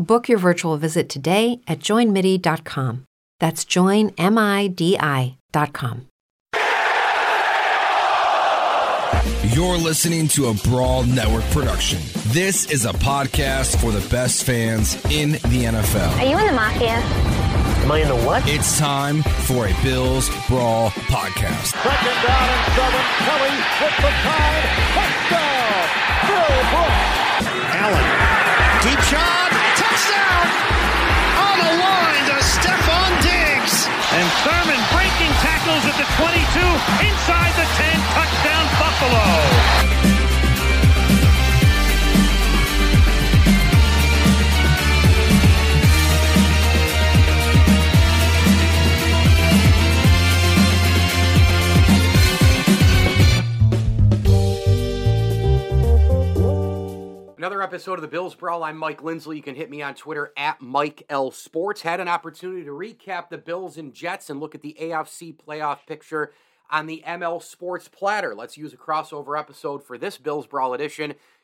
Book your virtual visit today at joinmidi.com. That's joinmidi.com. You're listening to a Brawl Network production. This is a podcast for the best fans in the NFL. Are you in the mafia? Am I in the what? It's time for a Bills Brawl podcast. Second down and seven. Kelly with the time. Touchdown. Bill Brooks. Allen. Deep shot. Touchdown. On the line to Stefon Diggs. And Thurman breaking tackles at the 22, inside the 10, touchdown Buffalo. Another episode of the Bills Brawl. I'm Mike Lindsley. You can hit me on Twitter at Mike L Sports. Had an opportunity to recap the Bills and Jets and look at the AFC playoff picture on the ML Sports platter. Let's use a crossover episode for this Bills Brawl edition.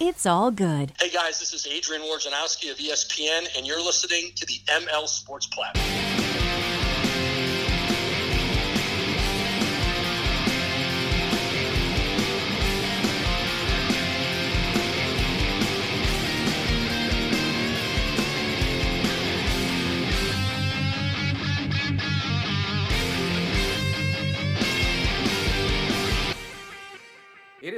It's all good. Hey guys, this is Adrian Wojnarowski of ESPN, and you're listening to the ML Sports Platter.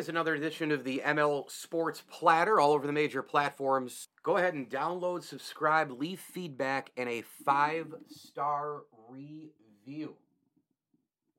Is another edition of the ML Sports Platter all over the major platforms. Go ahead and download, subscribe, leave feedback, and a five star review.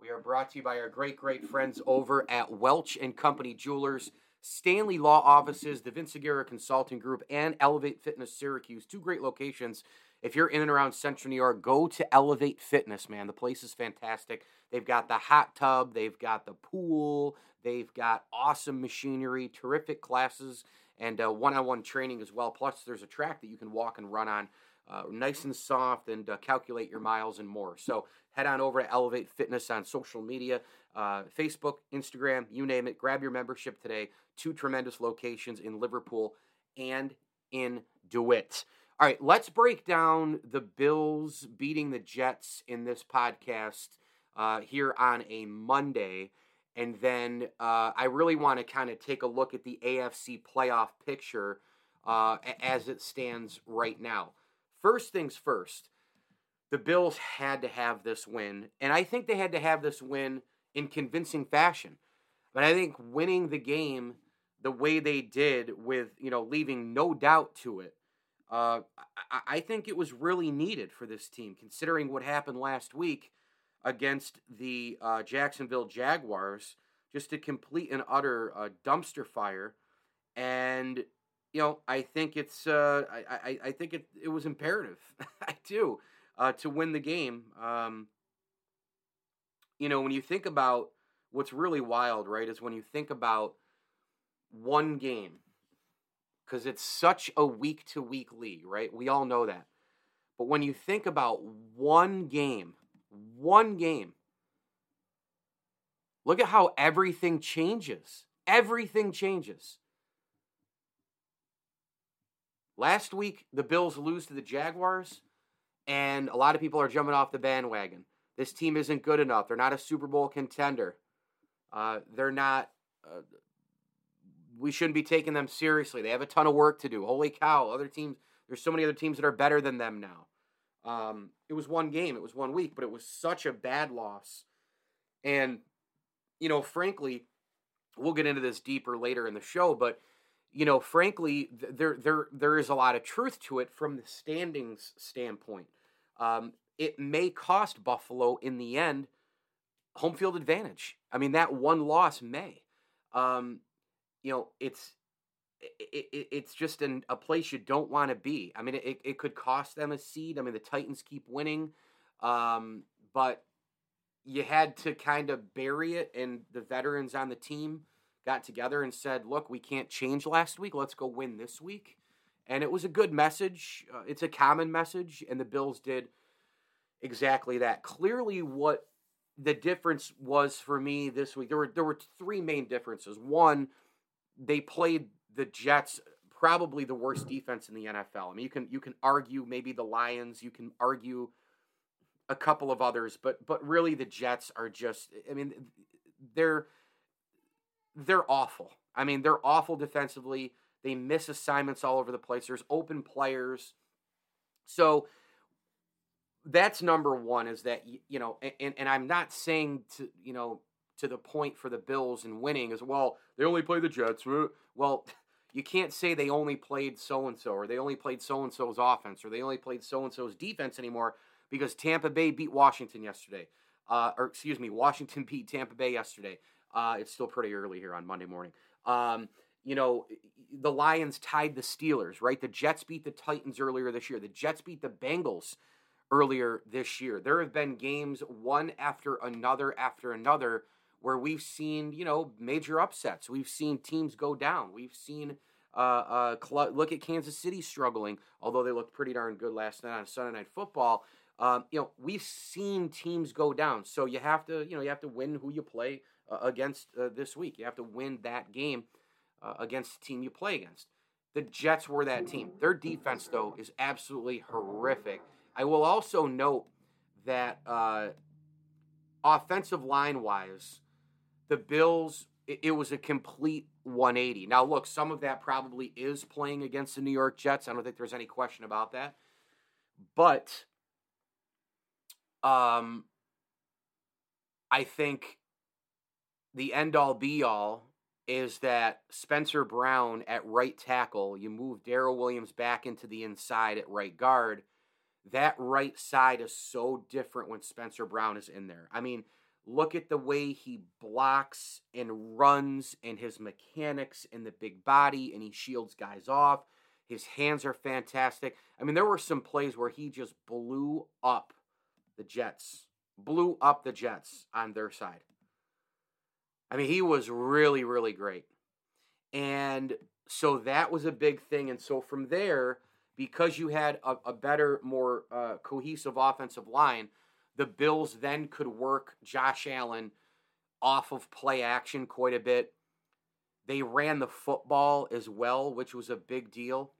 We are brought to you by our great, great friends over at Welch and Company Jewelers, Stanley Law Offices, the Vince Aguirre Consulting Group, and Elevate Fitness Syracuse. Two great locations. If you're in and around Central New York, go to Elevate Fitness, man. The place is fantastic. They've got the hot tub, they've got the pool, they've got awesome machinery, terrific classes, and one on one training as well. Plus, there's a track that you can walk and run on, uh, nice and soft, and uh, calculate your miles and more. So, head on over to Elevate Fitness on social media uh, Facebook, Instagram, you name it. Grab your membership today. Two tremendous locations in Liverpool and in DeWitt. All right, let's break down the Bills beating the Jets in this podcast. Uh, here on a Monday. And then uh, I really want to kind of take a look at the AFC playoff picture uh, as it stands right now. First things first, the Bills had to have this win, and I think they had to have this win in convincing fashion. But I think winning the game the way they did, with you know leaving no doubt to it, uh, I, I think it was really needed for this team, considering what happened last week against the uh, Jacksonville Jaguars, just a complete and utter uh, dumpster fire. And you know, I think it's uh, I, I, I think it it was imperative. I do uh, to win the game. Um, you know, when you think about what's really wild, right, is when you think about one game, because it's such a week to week league, right? We all know that. But when you think about one game, one game, look at how everything changes. Everything changes. Last week, the Bills lose to the Jaguars, and a lot of people are jumping off the bandwagon. This team isn't good enough. They're not a Super Bowl contender. Uh, they're not. Uh, we shouldn't be taking them seriously. They have a ton of work to do. Holy cow! Other teams. There's so many other teams that are better than them now. Um, it was one game. It was one week, but it was such a bad loss. And you know, frankly, we'll get into this deeper later in the show, but you know, frankly, there there there is a lot of truth to it from the standings standpoint. Um, it may cost Buffalo in the end home field advantage. I mean, that one loss may. Um, you know, it's it, it, it's just an, a place you don't want to be. I mean, it, it could cost them a seed. I mean, the Titans keep winning, um, but you had to kind of bury it, and the veterans on the team got together and said, "Look, we can't change last week. Let's go win this week." And it was a good message. Uh, it's a common message, and the Bills did exactly that. Clearly, what the difference was for me this week, there were there were three main differences. One, they played the Jets probably the worst defense in the NFL. I mean, you can you can argue maybe the Lions, you can argue a couple of others, but but really the Jets are just I mean they're they're awful. I mean, they're awful defensively. They miss assignments all over the place. There's open players. So that's number one is that, you know, and, and I'm not saying to, you know, to the point for the Bills and winning as well. They only play the Jets. Well, you can't say they only played so and so, or they only played so and so's offense, or they only played so and so's defense anymore because Tampa Bay beat Washington yesterday. Uh, or excuse me, Washington beat Tampa Bay yesterday. Uh, it's still pretty early here on Monday morning. Um, you know, the Lions tied the Steelers, right? The Jets beat the Titans earlier this year. The Jets beat the Bengals earlier this year. There have been games one after another after another where we've seen, you know, major upsets. We've seen teams go down. We've seen uh, uh, look at Kansas City struggling, although they looked pretty darn good last night on Sunday Night Football. Um, you know, we've seen teams go down, so you have to, you know, you have to win who you play uh, against uh, this week. You have to win that game uh, against the team you play against. The Jets were that team. Their defense, though, is absolutely horrific. I will also note that uh, offensive line wise, the Bills, it, it was a complete 180. Now, look, some of that probably is playing against the New York Jets. I don't think there's any question about that. But um, I think the end all be all is that Spencer Brown at right tackle, you move Daryl Williams back into the inside at right guard. That right side is so different when Spencer Brown is in there. I mean, look at the way he blocks and runs and his mechanics and the big body and he shields guys off. His hands are fantastic. I mean, there were some plays where he just blew up the Jets, blew up the Jets on their side. I mean, he was really, really great. And so that was a big thing. And so from there, because you had a, a better, more uh, cohesive offensive line, the Bills then could work Josh Allen off of play action quite a bit. They ran the football as well, which was a big deal.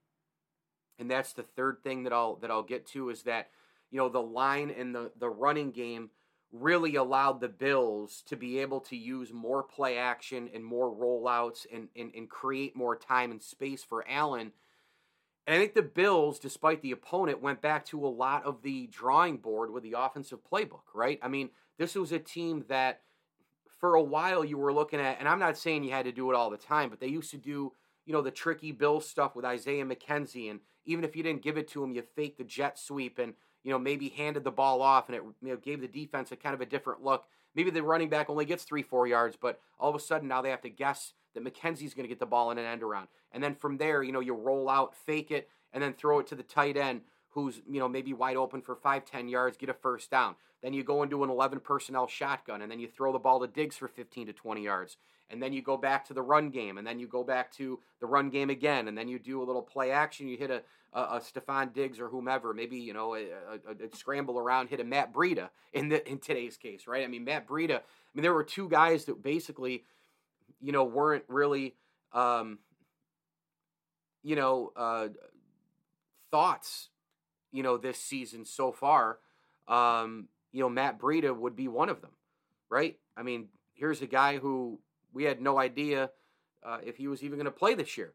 And that's the third thing that I'll that I'll get to is that you know the line and the the running game really allowed the Bills to be able to use more play action and more rollouts and, and, and create more time and space for Allen. And I think the Bills, despite the opponent, went back to a lot of the drawing board with the offensive playbook, right? I mean, this was a team that for a while you were looking at, and I'm not saying you had to do it all the time, but they used to do, you know, the tricky Bill stuff with Isaiah McKenzie. And even if you didn't give it to him, you faked the jet sweep and you know, maybe handed the ball off and it you know, gave the defense a kind of a different look. Maybe the running back only gets three, four yards, but all of a sudden now they have to guess that McKenzie's going to get the ball in an end around. And then from there, you know, you roll out, fake it, and then throw it to the tight end who's, you know, maybe wide open for five, ten yards, get a first down. Then you go into an 11 personnel shotgun, and then you throw the ball to Diggs for 15 to 20 yards and then you go back to the run game, and then you go back to the run game again, and then you do a little play action. You hit a a, a Stefon Diggs or whomever, maybe you know a, a, a, scramble around, hit a Matt Breida in the in today's case, right? I mean Matt Breida. I mean there were two guys that basically, you know, weren't really, um, you know, uh, thoughts, you know, this season so far. Um, you know, Matt Breida would be one of them, right? I mean, here's a guy who we had no idea uh, if he was even going to play this year.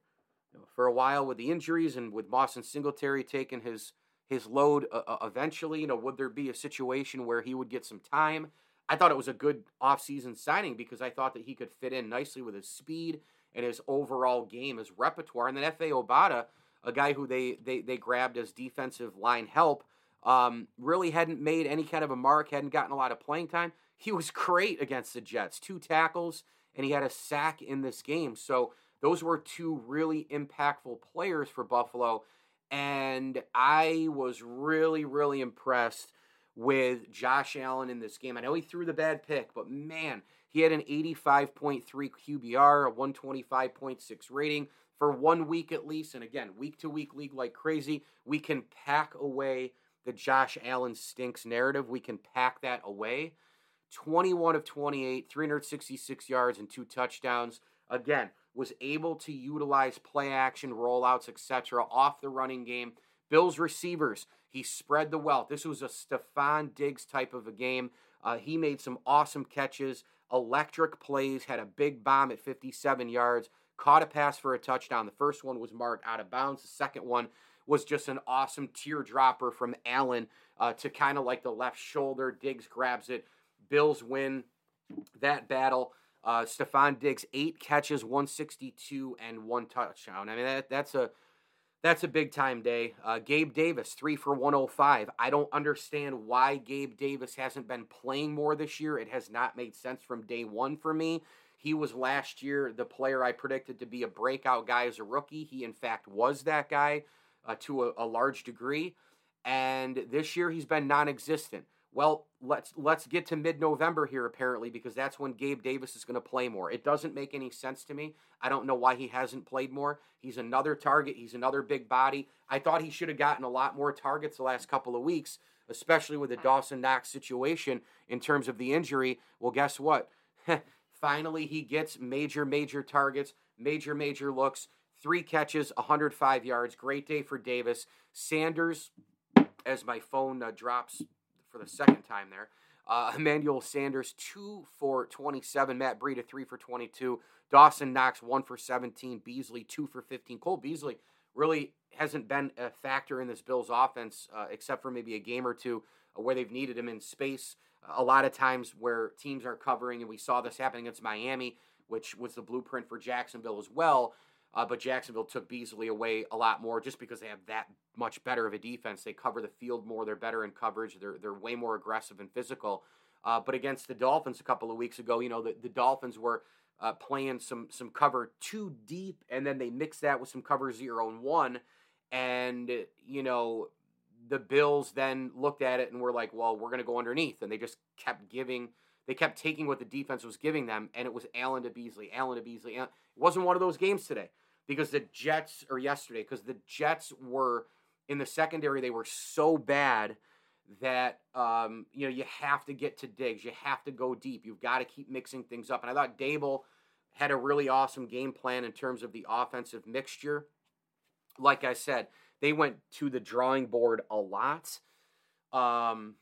You know, for a while with the injuries and with Boston Singletary taking his his load uh, uh, eventually, you know, would there be a situation where he would get some time? I thought it was a good offseason signing because I thought that he could fit in nicely with his speed and his overall game, his repertoire. And then Efe Obada, a guy who they they they grabbed as defensive line help, um, really hadn't made any kind of a mark, hadn't gotten a lot of playing time. He was great against the Jets, two tackles and he had a sack in this game. So those were two really impactful players for Buffalo. And I was really, really impressed with Josh Allen in this game. I know he threw the bad pick, but man, he had an 85.3 QBR, a 125.6 rating for one week at least. And again, week to week league like crazy. We can pack away the Josh Allen stinks narrative. We can pack that away. 21 of 28, 366 yards, and two touchdowns. Again, was able to utilize play action, rollouts, etc., off the running game. Bills receivers, he spread the wealth. This was a Stefon Diggs type of a game. Uh, he made some awesome catches, electric plays, had a big bomb at 57 yards, caught a pass for a touchdown. The first one was marked out of bounds. The second one was just an awesome teardropper from Allen uh, to kind of like the left shoulder. Diggs grabs it, Bills win that battle. Uh, Stefon Diggs eight catches, 162 and one touchdown. I mean that that's a that's a big time day. Uh, Gabe Davis three for 105. I don't understand why Gabe Davis hasn't been playing more this year. It has not made sense from day one for me. He was last year the player I predicted to be a breakout guy as a rookie. He in fact was that guy uh, to a, a large degree, and this year he's been non-existent. Well, let's let's get to mid-November here apparently because that's when Gabe Davis is going to play more. It doesn't make any sense to me. I don't know why he hasn't played more. He's another target, he's another big body. I thought he should have gotten a lot more targets the last couple of weeks, especially with the Dawson Knox situation in terms of the injury. Well, guess what? Finally he gets major major targets, major major looks, 3 catches, 105 yards. Great day for Davis. Sanders as my phone uh, drops for the second time there. Uh, Emmanuel Sanders, 2 for 27. Matt Breida, 3 for 22. Dawson Knox, 1 for 17. Beasley, 2 for 15. Cole Beasley really hasn't been a factor in this Bills offense uh, except for maybe a game or two uh, where they've needed him in space. A lot of times where teams are covering, and we saw this happen against Miami, which was the blueprint for Jacksonville as well. Uh, but Jacksonville took Beasley away a lot more just because they have that much better of a defense. They cover the field more. They're better in coverage. They're they're way more aggressive and physical. Uh, but against the Dolphins a couple of weeks ago, you know the, the Dolphins were uh, playing some some cover too deep, and then they mixed that with some cover zero and one, and you know the Bills then looked at it and were like, well, we're going to go underneath, and they just kept giving. They kept taking what the defense was giving them, and it was Allen to Beasley, Allen to Beasley. It wasn't one of those games today because the Jets or yesterday because the Jets were in the secondary they were so bad that um, you know you have to get to Diggs, you have to go deep, you've got to keep mixing things up. And I thought Daboll had a really awesome game plan in terms of the offensive mixture. Like I said, they went to the drawing board a lot. Um,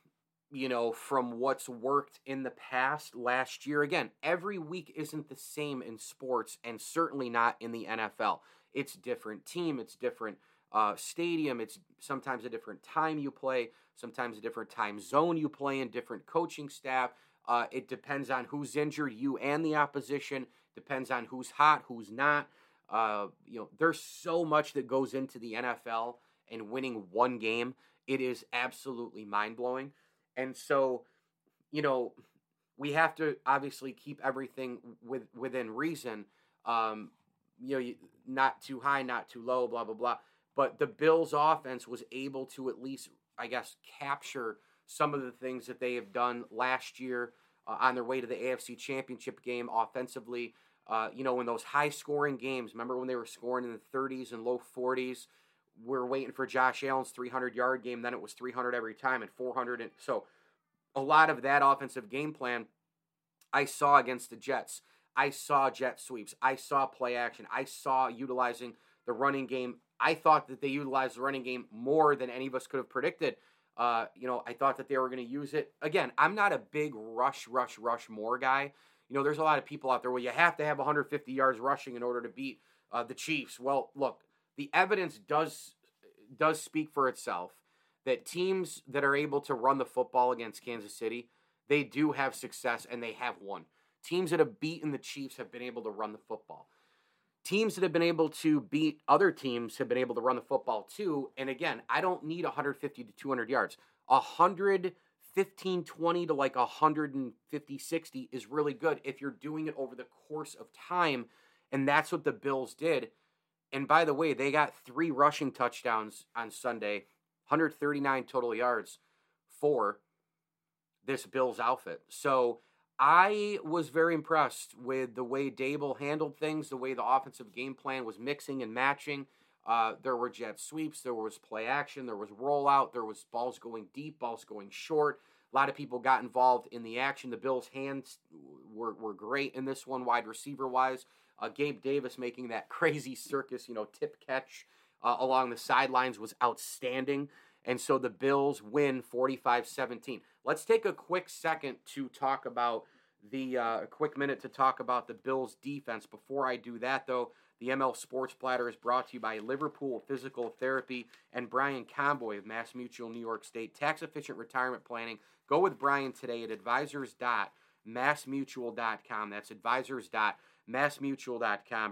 you know, from what's worked in the past last year. Again, every week isn't the same in sports and certainly not in the NFL. It's different team, it's different uh, stadium, it's sometimes a different time you play, sometimes a different time zone you play in, different coaching staff. Uh, it depends on who's injured, you and the opposition. Depends on who's hot, who's not. Uh, you know, there's so much that goes into the NFL and winning one game. It is absolutely mind blowing. And so, you know, we have to obviously keep everything with within reason. Um, you know, not too high, not too low, blah blah blah. But the Bills' offense was able to at least, I guess, capture some of the things that they have done last year uh, on their way to the AFC Championship game offensively. Uh, you know, in those high scoring games, remember when they were scoring in the 30s and low 40s? We're waiting for Josh Allen's 300 yard game. Then it was 300 every time and 400. And so a lot of that offensive game plan I saw against the Jets. I saw jet sweeps. I saw play action. I saw utilizing the running game. I thought that they utilized the running game more than any of us could have predicted. Uh, you know, I thought that they were going to use it. Again, I'm not a big rush, rush, rush more guy. You know, there's a lot of people out there where you have to have 150 yards rushing in order to beat uh, the Chiefs. Well, look, the evidence does does speak for itself that teams that are able to run the football against Kansas City, they do have success and they have won. Teams that have beaten the Chiefs have been able to run the football. Teams that have been able to beat other teams have been able to run the football too. And again, I don't need 150 to 200 yards. 100 15 20 to like 150 60 is really good if you're doing it over the course of time and that's what the bills did and by the way they got three rushing touchdowns on sunday 139 total yards for this bills outfit so i was very impressed with the way Daboll handled things the way the offensive game plan was mixing and matching uh, there were jet sweeps, there was play action, there was rollout, there was balls going deep, balls going short. A lot of people got involved in the action. The Bills' hands were, were great in this one, wide receiver wise. Uh, Gabe Davis making that crazy circus, you know, tip catch uh, along the sidelines was outstanding. And so the Bills win 45 17. Let's take a quick second to talk about the, uh, a quick minute to talk about the Bills' defense. Before I do that, though, the ML Sports Platter is brought to you by Liverpool Physical Therapy and Brian Conboy of Mass Mutual New York State. Tax efficient retirement planning. Go with Brian today at advisors.massmutual.com. That's advisors.massmutual.com.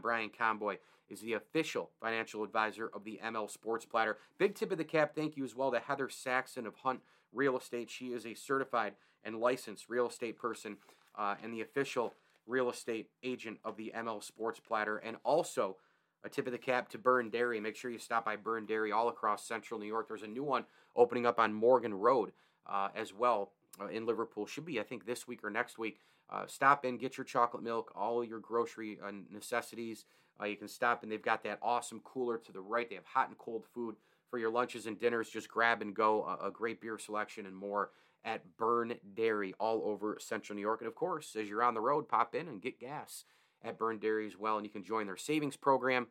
Brian Conboy is the official financial advisor of the ML Sports Platter. Big tip of the cap, thank you as well to Heather Saxon of Hunt Real Estate. She is a certified and licensed real estate person uh, and the official real estate agent of the ML Sports Platter, and also a tip of the cap to Byrne Dairy. Make sure you stop by Byrne Dairy all across central New York. There's a new one opening up on Morgan Road uh, as well uh, in Liverpool. Should be, I think, this week or next week. Uh, stop in, get your chocolate milk, all your grocery uh, necessities. Uh, you can stop and they've got that awesome cooler to the right. They have hot and cold food for your lunches and dinners. Just grab and go. a great beer selection and more at Byrne Dairy all over central New York. And of course, as you're on the road, pop in and get gas at Byrne Dairy as well. And you can join their savings program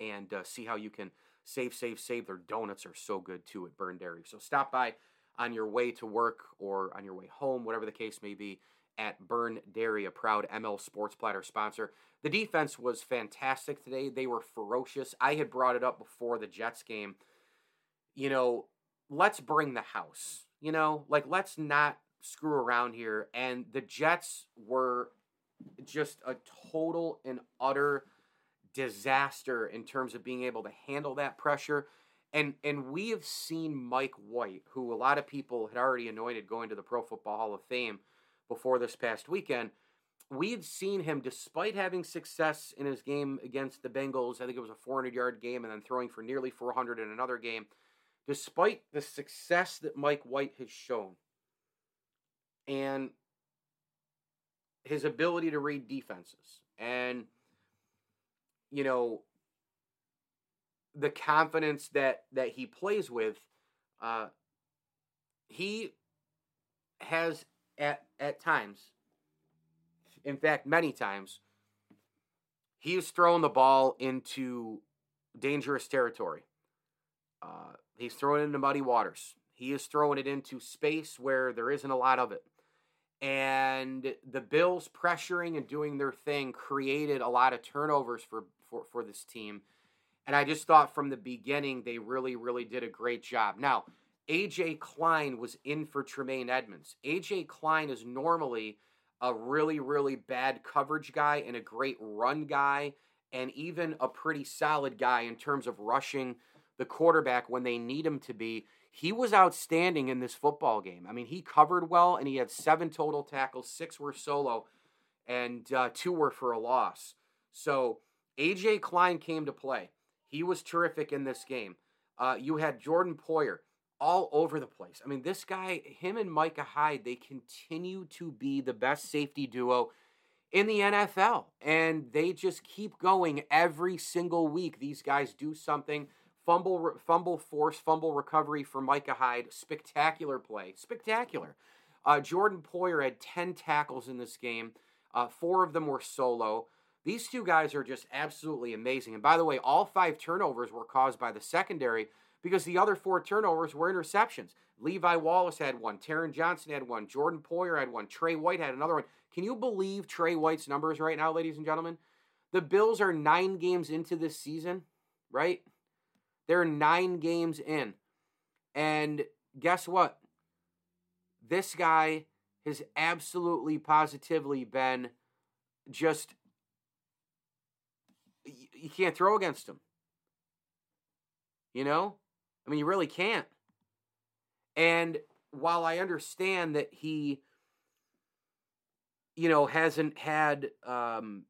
and uh, see how you can save, save, save. Their donuts are so good too at Byrne Dairy. So stop by on your way to work or on your way home, whatever the case may be, at Byrne Dairy, a proud ML Sports Platter sponsor. The defense was fantastic today. They were ferocious. I had brought it up before the Jets game. You know, let's bring the house. You know, like let's not screw around here. And the Jets were just a total and utter disaster in terms of being able to handle that pressure. And and we have seen Mike White, who a lot of people had already anointed going to the Pro Football Hall of Fame before this past weekend. We had seen him, despite having success in his game against the Bengals. I think it was a 400 yard game, and then throwing for nearly 400 in another game despite the success that Mike White has shown and his ability to read defenses and you know the confidence that that he plays with uh he has at at times in fact many times he has thrown the ball into dangerous territory uh, He's thrown it into muddy waters. He is throwing it into space where there isn't a lot of it. And the Bills pressuring and doing their thing created a lot of turnovers for, for, for this team. And I just thought from the beginning they really, really did a great job. Now, AJ Klein was in for Tremaine Edmunds. AJ Klein is normally a really, really bad coverage guy and a great run guy, and even a pretty solid guy in terms of rushing the quarterback when they need him to be. He was outstanding in this football game. I mean, he covered well, and he had seven total tackles, six were solo, and uh, two were for a loss. So AJ Klein came to play. He was terrific in this game. Uh, you had Jordan Poyer all over the place. I mean, this guy, him and Micah Hyde, they continue to be the best safety duo in the NFL. And they just keep going every single week. These guys do something. Fumble, fumble force, fumble recovery for Micah Hyde. Spectacular play. Spectacular. Uh, Jordan Poyer had 10 tackles in this game. Uh, four of them were solo. These two guys are just absolutely amazing. And by the way, all five turnovers were caused by the secondary because the other four turnovers were interceptions. Levi Wallace had one, Taron Johnson had one, Jordan Poyer had one, Trey White had another one. Can you believe Trey White's numbers right now, ladies and gentlemen? The Bills are nine games into this season, right? They're nine games in. And guess what? This guy has absolutely positively been just you can't throw against him. You know? I mean, you really can't. And while I understand that he you know hasn't had um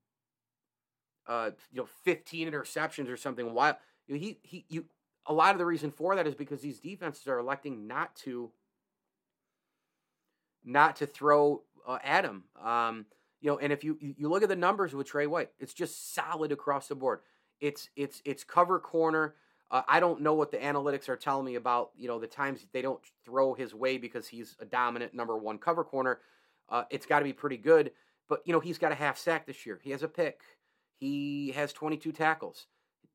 uh you know 15 interceptions or something while he he you a lot of the reason for that is because these defenses are electing not to not to throw uh, at him. Um, you know, and if you you look at the numbers with Trey White, it's just solid across the board. It's it's it's cover corner. Uh, I don't know what the analytics are telling me about you know the times they don't throw his way because he's a dominant number one cover corner. Uh, it's got to be pretty good, but you know he's got a half sack this year. He has a pick. He has 22 tackles,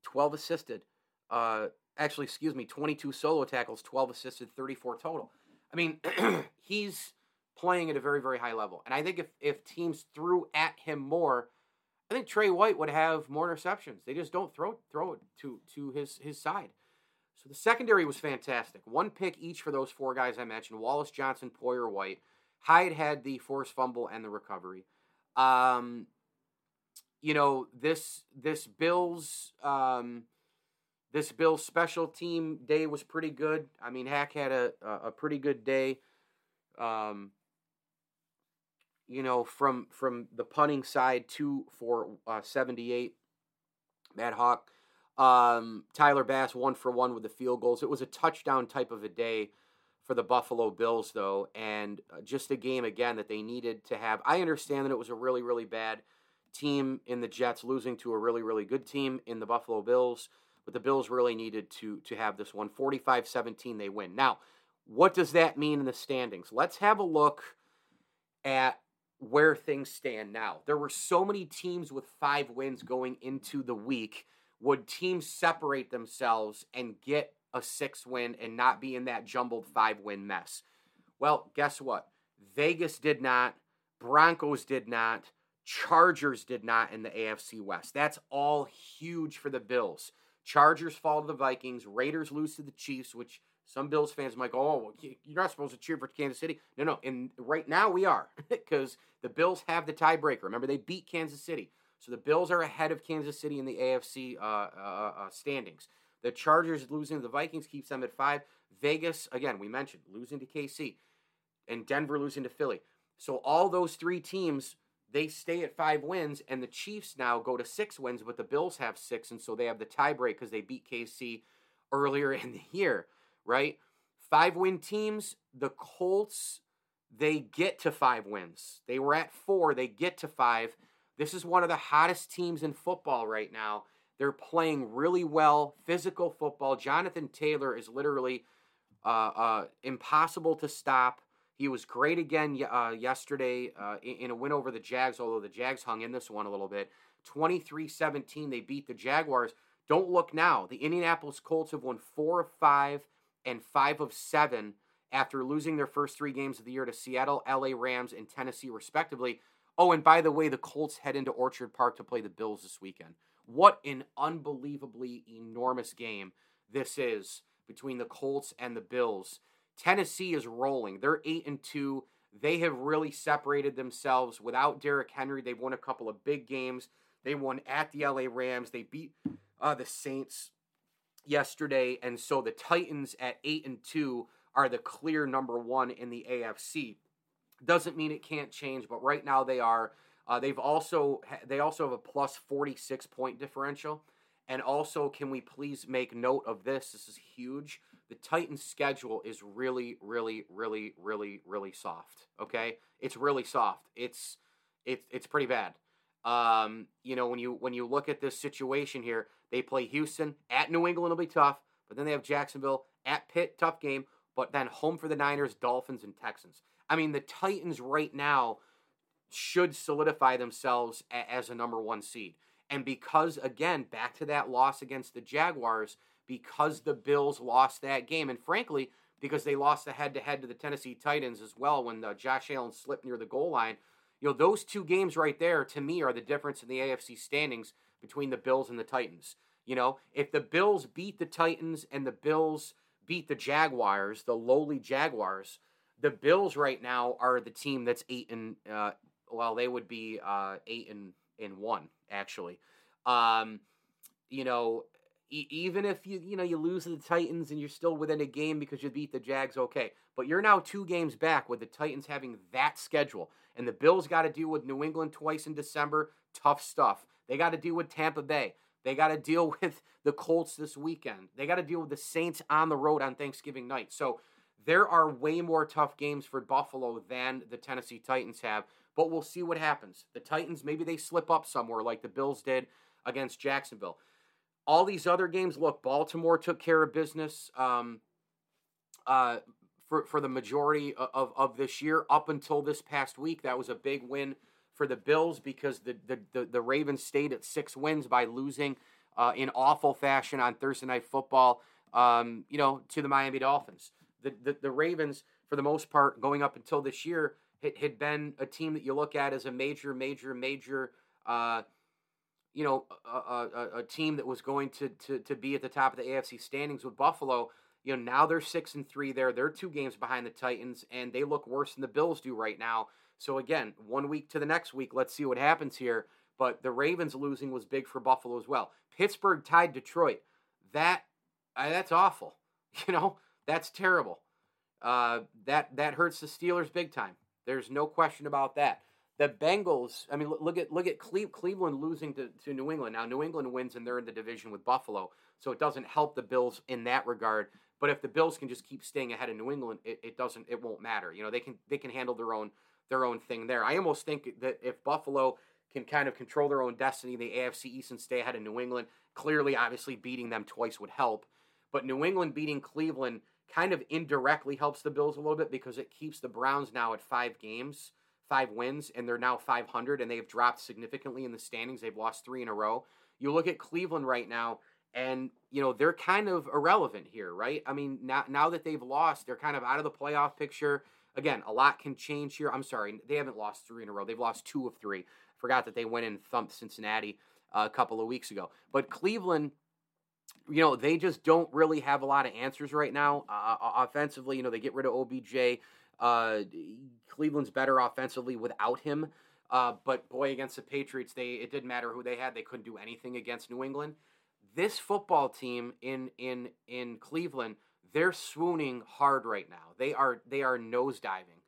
12 assisted. Uh, actually, excuse me, 22 solo tackles, 12 assisted, 34 total. I mean, he's playing at a very, very high level. And I think if, if teams threw at him more, I think Trey White would have more interceptions. They just don't throw throw it to to his his side. So the secondary was fantastic. One pick each for those four guys I mentioned: Wallace, Johnson, Poyer, White. Hyde had the forced fumble and the recovery. Um, you know this this Bills um, this Bills special team day was pretty good. I mean, Haack had a a, pretty good day. Um, you know, from from the punting side, two for uh, seventy eight. Matt Haack, um, Tyler Bass, one for one with the field goals. It was a touchdown type of a day for the Buffalo Bills, though, and uh, just a game again that they needed to have. I understand that it was a really really bad team in the Jets losing to a really really good team in the Buffalo Bills. But the Bills really needed to to have this one. 45-17 they win. Now, what does that mean in the standings? Let's have a look at where things stand now. There were so many teams with 5 wins going into the week. Would teams separate themselves and get a 6 win and not be in that jumbled 5 win mess? Well, guess what? Vegas did not, Broncos did not, Chargers did not in the AFC West. That's all huge for the Bills. Chargers fall to the Vikings. Raiders lose to the Chiefs, which some Bills fans might go, "Oh, well, you're not supposed to cheer for Kansas City." No, no. And right now we are because the Bills have the tiebreaker. Remember, they beat Kansas City, so the Bills are ahead of Kansas City in the AFC uh, uh, uh, standings. The Chargers losing to the Vikings keeps them at five. Vegas, again, we mentioned losing to KC, and Denver losing to Philly. So all those three teams they stay at five wins, and the Chiefs now go to six wins, but the Bills have six, and so they have the tiebreak because they beat KC earlier in the year, right? Five win teams, the Colts, they get to five wins. They were at four, they get to five. This is one of the hottest teams in football right now. They're playing really well, physical football. Jonathan Taylor is literally uh, uh, impossible to stop. He was great again uh, yesterday uh, in a win over the Jags, although the Jags hung in this one a little bit. 23 17, they beat the Jaguars. Don't look now. The Indianapolis Colts have won four of five and five of seven after losing their first three games of the year to Seattle, LA Rams, and Tennessee, respectively. Oh, and by the way, the Colts head into Orchard Park to play the Bills this weekend. What an unbelievably enormous game this is between the Colts and the Bills. Tennessee is rolling. They're 8 and 2. They have really separated themselves without Derrick Henry. They've won a couple of big games. They won at the LA Rams. They beat uh, the Saints yesterday, and so the Titans at 8 and 2 are the clear number 1 in the AFC. Doesn't mean it can't change, but right now they are. Uh, they've also they also have a plus 46 point differential. And also, can we please make note of this? This is huge. The Titans' schedule is really, really, really, really, really soft. Okay, it's really soft. It's it's it's pretty bad. Um, you know, when you when you look at this situation here, they play Houston at New England It'll be tough, but then they have Jacksonville at Pitt, tough game, but then home for the Niners, Dolphins, and Texans. I mean, the Titans right now should solidify themselves as a number one seed. And because, again, back to that loss against the Jaguars, because the Bills lost that game, and frankly, because they lost the head to head to the Tennessee Titans as well when uh, Josh Allen slipped near the goal line, you know, those two games right there, to me, are the difference in the AFC standings between the Bills and the Titans. You know, if the Bills beat the Titans and the Bills beat the Jaguars, the lowly Jaguars, the Bills right now are the team that's eight and uh, well, they would be uh, eight and in one actually. Um, you know, e- even if you you know you lose to the Titans and you're still within a game because you beat the Jags, okay. But you're now two games back with the Titans having that schedule, and the Bills got to deal with New England twice in December. Tough stuff. They got to deal with Tampa Bay. They got to deal with the Colts this weekend. They got to deal with the Saints on the road on Thanksgiving night. So there are way more tough games for Buffalo than the Tennessee Titans have, but we'll see what happens. The Titans, maybe they slip up somewhere like the Bills did against Jacksonville. All these other games, look, Baltimore took care of business um, uh, for, for the majority of, of this year up until this past week. That was a big win for the Bills because the, the, the, the Ravens stayed at six wins by losing uh, in awful fashion on Thursday Night Football, um, you know, to the Miami Dolphins the, the, the Ravens, for the most part, going up until this year, had, had been a team that you look at as a major, major, major, uh, you know, a, a, a, team that was going to, to, to be at the top of the AFC standings with Buffalo. You know, now they're six and three there. They're two games behind the Titans, and they look worse than the Bills do right now. So again, one week to the next week, let's see what happens here. But the Ravens losing was big for Buffalo as well. Pittsburgh tied Detroit. That uh, that's awful. You know, that's terrible. Uh, that that hurts the Steelers big time. There's no question about that. The Bengals. I mean, look at look at Cle- Cleveland losing to, to New England. Now New England wins and they're in the division with Buffalo, so it doesn't help the Bills in that regard. But if the Bills can just keep staying ahead of New England, it, it doesn't. It won't matter. You know, they can they can handle their own their own thing there. I almost think that if Buffalo can kind of control their own destiny, the AFC East and stay ahead of New England. Clearly, obviously, beating them twice would help. But New England beating Cleveland kind of indirectly helps the Bills a little bit because it keeps the Browns now at five games, five wins, and they're now 500, and they've dropped significantly in the standings. They've lost three in a row. You look at Cleveland right now, and you know they're kind of irrelevant here, right? I mean, now now that they've lost, they're kind of out of the playoff picture. Again, a lot can change here. I'm sorry, they haven't lost three in a row. They've lost two of three. Forgot that they went and thumped Cincinnati uh, a couple of weeks ago. But Cleveland you know, they just don't really have a lot of answers right now. Uh, offensively, you know, they get rid of OBJ. Uh, Cleveland's better offensively without him. Uh, but boy, against the Patriots, they it didn't matter who they had; they couldn't do anything against New England. This football team in in in Cleveland, they're swooning hard right now. They are they are nosediving,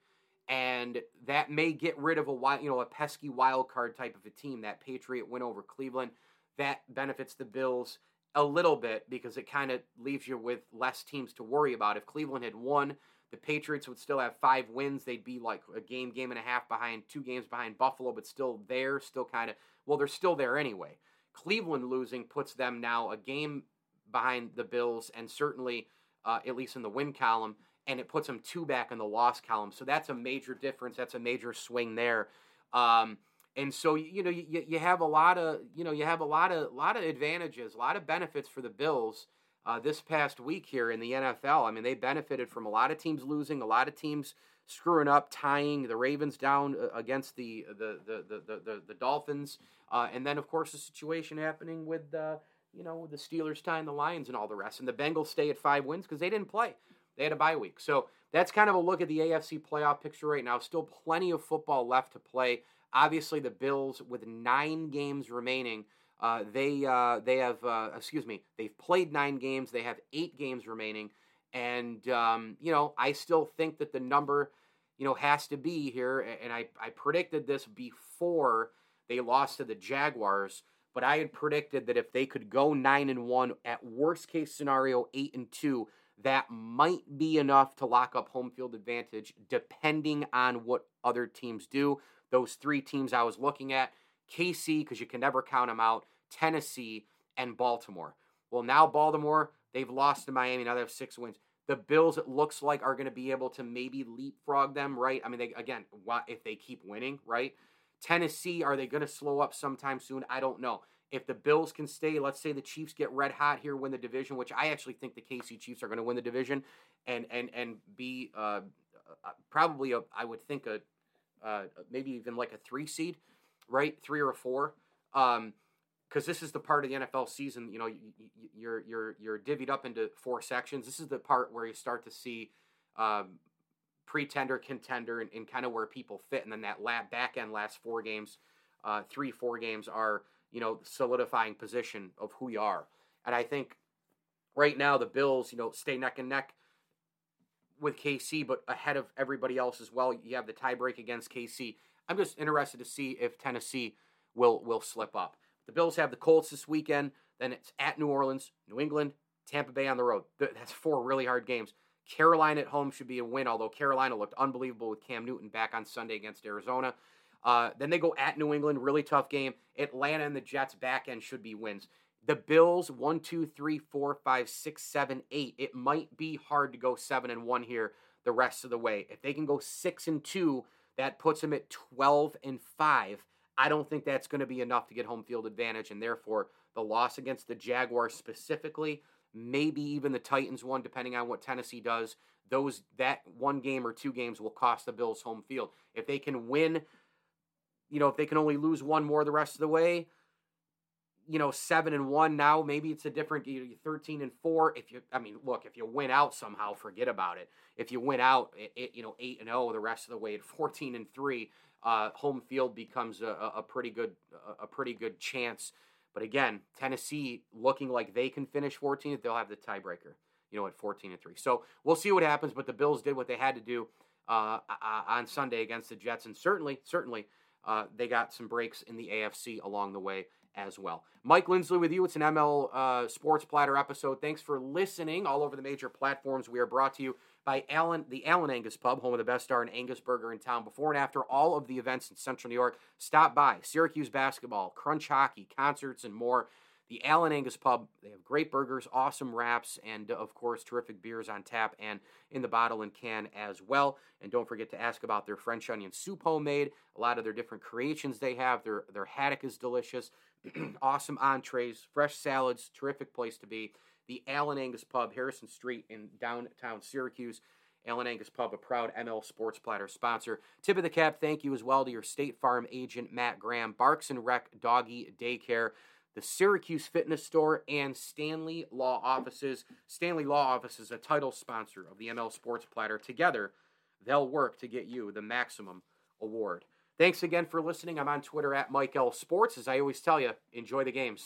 and that may get rid of a wild, you know, a pesky wild card type of a team. That Patriot win over Cleveland that benefits the Bills a little bit because it kind of leaves you with less teams to worry about. If Cleveland had won, the Patriots would still have five wins. They'd be like a game, game and a half behind, two games behind Buffalo, but still there, still kind of, well, they're still there anyway. Cleveland losing puts them now a game behind the Bills and certainly, uh, at least in the win column, and it puts them two back in the loss column. So that's a major difference. That's a major swing there. Um, and so you know you, you have a lot of you know you have a lot of lot of advantages, a lot of benefits for the Bills. uh, this past week here in the NFL. I mean, they benefited from a lot of teams losing, a lot of teams screwing up, tying the Ravens down uh, against the the the the the, the, Dolphins, uh, and then of course the situation happening with uh, you know the Steelers tying the Lions and all the rest, and the Bengals stay at five wins because they didn't play. They had a bye week, so that's kind of a look at the AFC playoff picture right now. Still plenty of football left to play. Obviously, the Bills with nine games remaining. Uh, they uh, they have uh, excuse me they've played nine games they have eight games remaining and um, you know I still think that the number you know has to be here and I, I predicted this before they lost to the Jaguars but I had predicted that if they could go nine and one at worst case scenario eight and two that might be enough to lock up home field advantage depending on what other teams do those three teams I was looking at KC, because you can never count them out, Tennessee, and Baltimore. Well, now Baltimore, they've lost to Miami. Now they have six wins. The Bills, it looks like, are going to be able to maybe leapfrog them, right? I mean, they again, if they keep winning, right? Tennessee, are they going to slow up sometime soon? I don't know. If the Bills can stay, let's say the Chiefs get red hot here, win the division, which I actually think the KC Chiefs are going to win the division, and and and be uh, uh, probably a, I would think a uh, maybe even like a three seed right? Three or a four. Um, because this is the part of the NFL season, you know, you're you're you're divvied up into four sections. This is the part where you start to see um, pretender, contender, and, and kind of where people fit, and then that lab back end last four games, uh, three four games are you know solidifying position of who you are. And I think right now the Bills, you know, stay neck and neck with KC, but ahead of everybody else as well. You have the tiebreak against KC. I'm just interested to see if Tennessee will will slip up. The Bills have the Colts this weekend. Then it's at New Orleans, New England, Tampa Bay on the road. That's four really hard games. Carolina at home should be a win, although Carolina looked unbelievable with Cam Newton back on Sunday against Arizona. Uh, then they go at New England, really tough game. Atlanta and the Jets back end should be wins. The Bills, one, two, three, four, five, six, seven, eight. It might be hard to go seven and one here the rest of the way. If they can go six and two, that puts them at 12 and 5. I don't think that's going to be enough to get home field advantage, and therefore the loss against the Jaguars specifically, maybe even the Titans one, depending on what Tennessee does. Those that one game or two games will cost the Bills home field. If they can win, you know, if they can only lose one more the rest of the way, you know, seven and one now. Maybe it's a different. You know, thirteen and four. If you, I mean, look, if you win out somehow, forget about it. If you win out, it, it, you know, eight and zero the rest of the way at fourteen and three, uh, home field becomes a, a pretty good, a pretty good chance. But again, Tennessee looking like they can finish 14th, they'll have the tiebreaker, you know, at 14 and 3. So we'll see what happens. But the Bills did what they had to do uh, on Sunday against the Jets. And certainly, certainly, uh, they got some breaks in the AFC along the way as well. Mike Lindsley with you. It's an ML uh, Sports Platter episode. Thanks for listening all over the major platforms. We are brought to you by Allen, the Allen Angus Pub, home of the best star and Angus Burger in town. Before and after all of the events in Central New York, stop by Syracuse basketball, Crunch hockey, concerts, and more. The Allen Angus Pub, they have great burgers, awesome wraps, and of course, terrific beers on tap and in the bottle and can as well. And don't forget to ask about their French onion soup homemade, a lot of their different creations they have. Their, their haddock is delicious. awesome entrees, fresh salads, terrific place to be. The Allen Angus Pub, Harrison Street in downtown Syracuse. Allen Angus Pub, a proud ML Sports Platter sponsor. Tip of the cap, thank you as well to your State Farm agent, Matt Graham, Barks and Rec Doggy Daycare, the Syracuse Fitness Store, and Stanley Law Offices. Stanley Law Offices, a title sponsor of the ML Sports Platter. Together, they'll work to get you the maximum award. Thanks again for listening. I'm on Twitter at Mike L Sports. As I always tell you, enjoy the games.